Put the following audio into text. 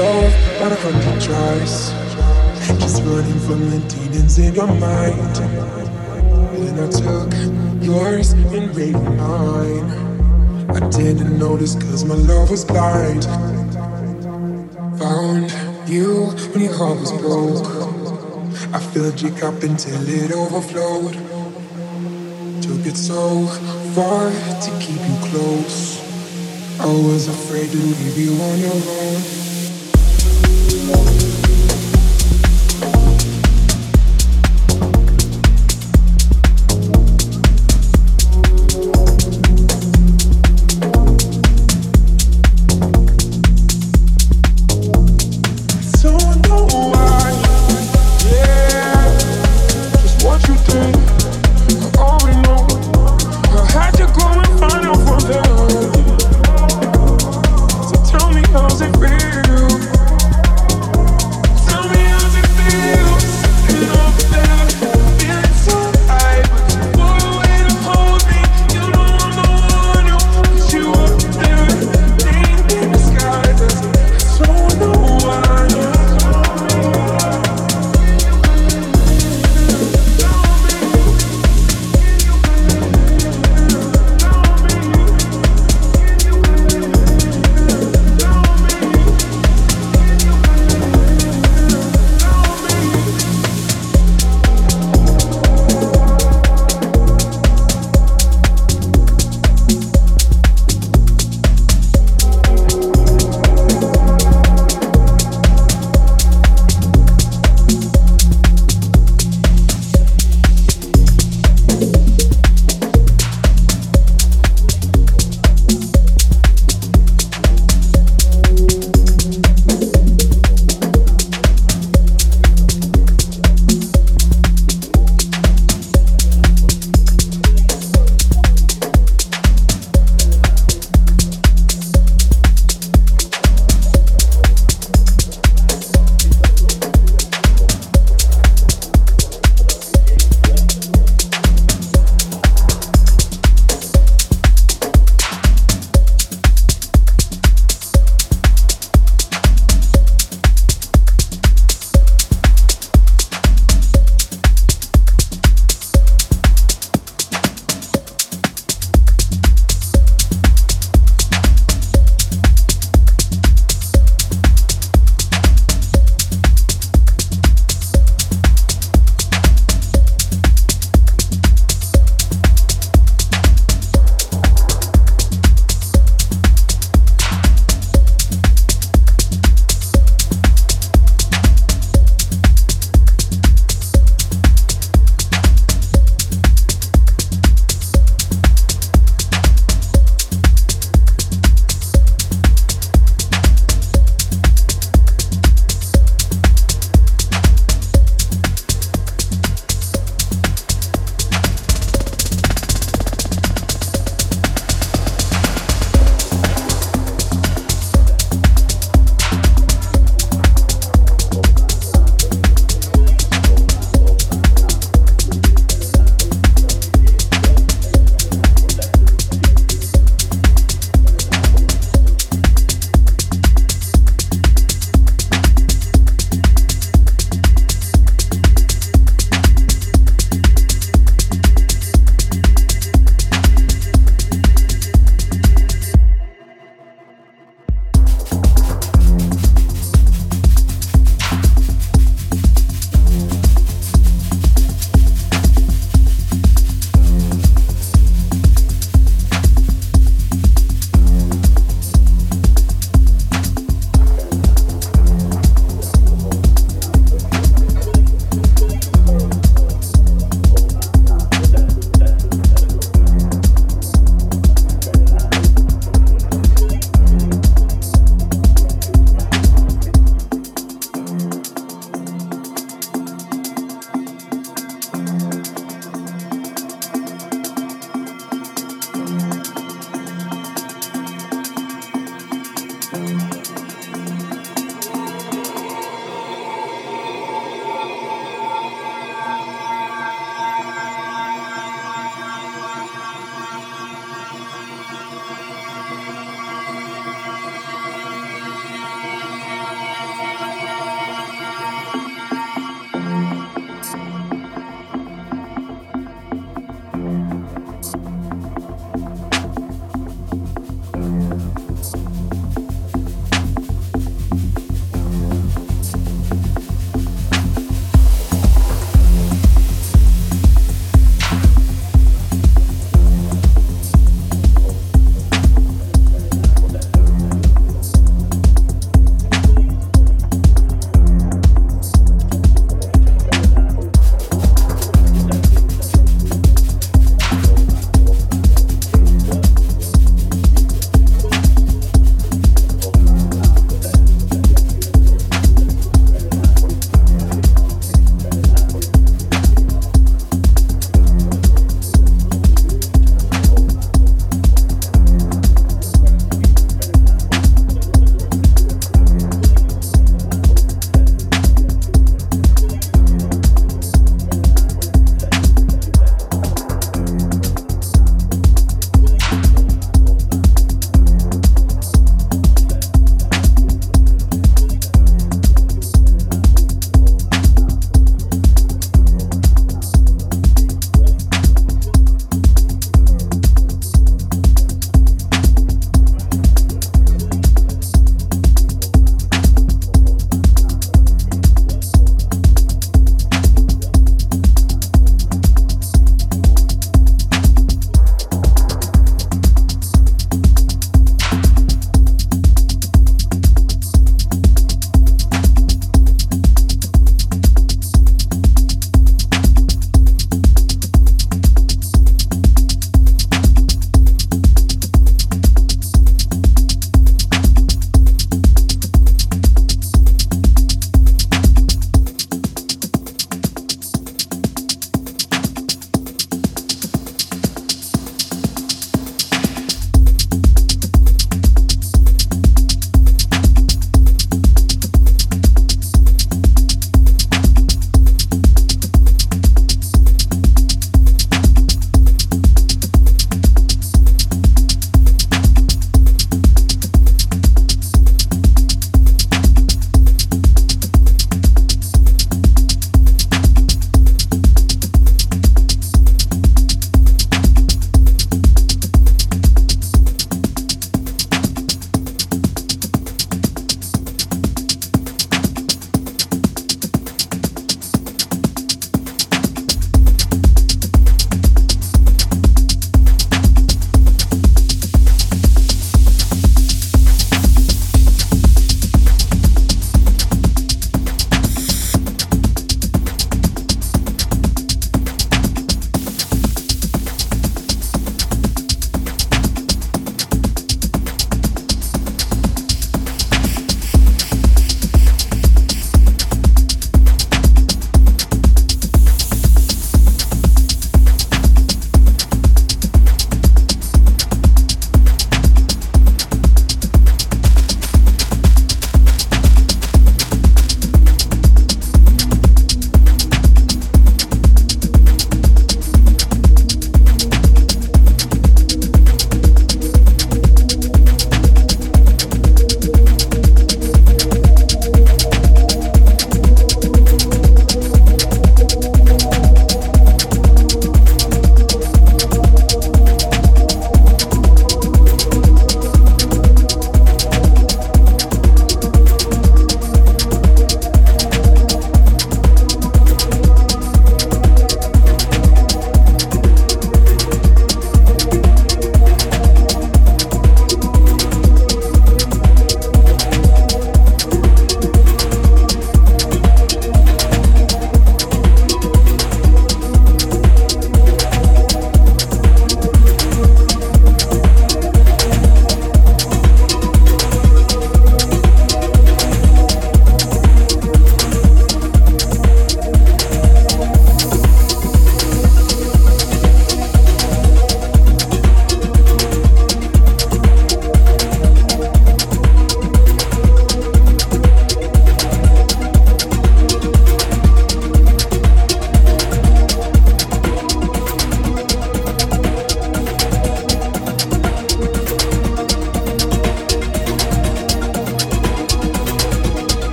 love, but I can't choice. Just running from the demons in your mind. Then I took yours and made mine. I didn't notice cause my love was blind. Found you when your heart was broke. I filled your cup until it overflowed. Took it so far to keep you close. I was afraid to leave you on your own.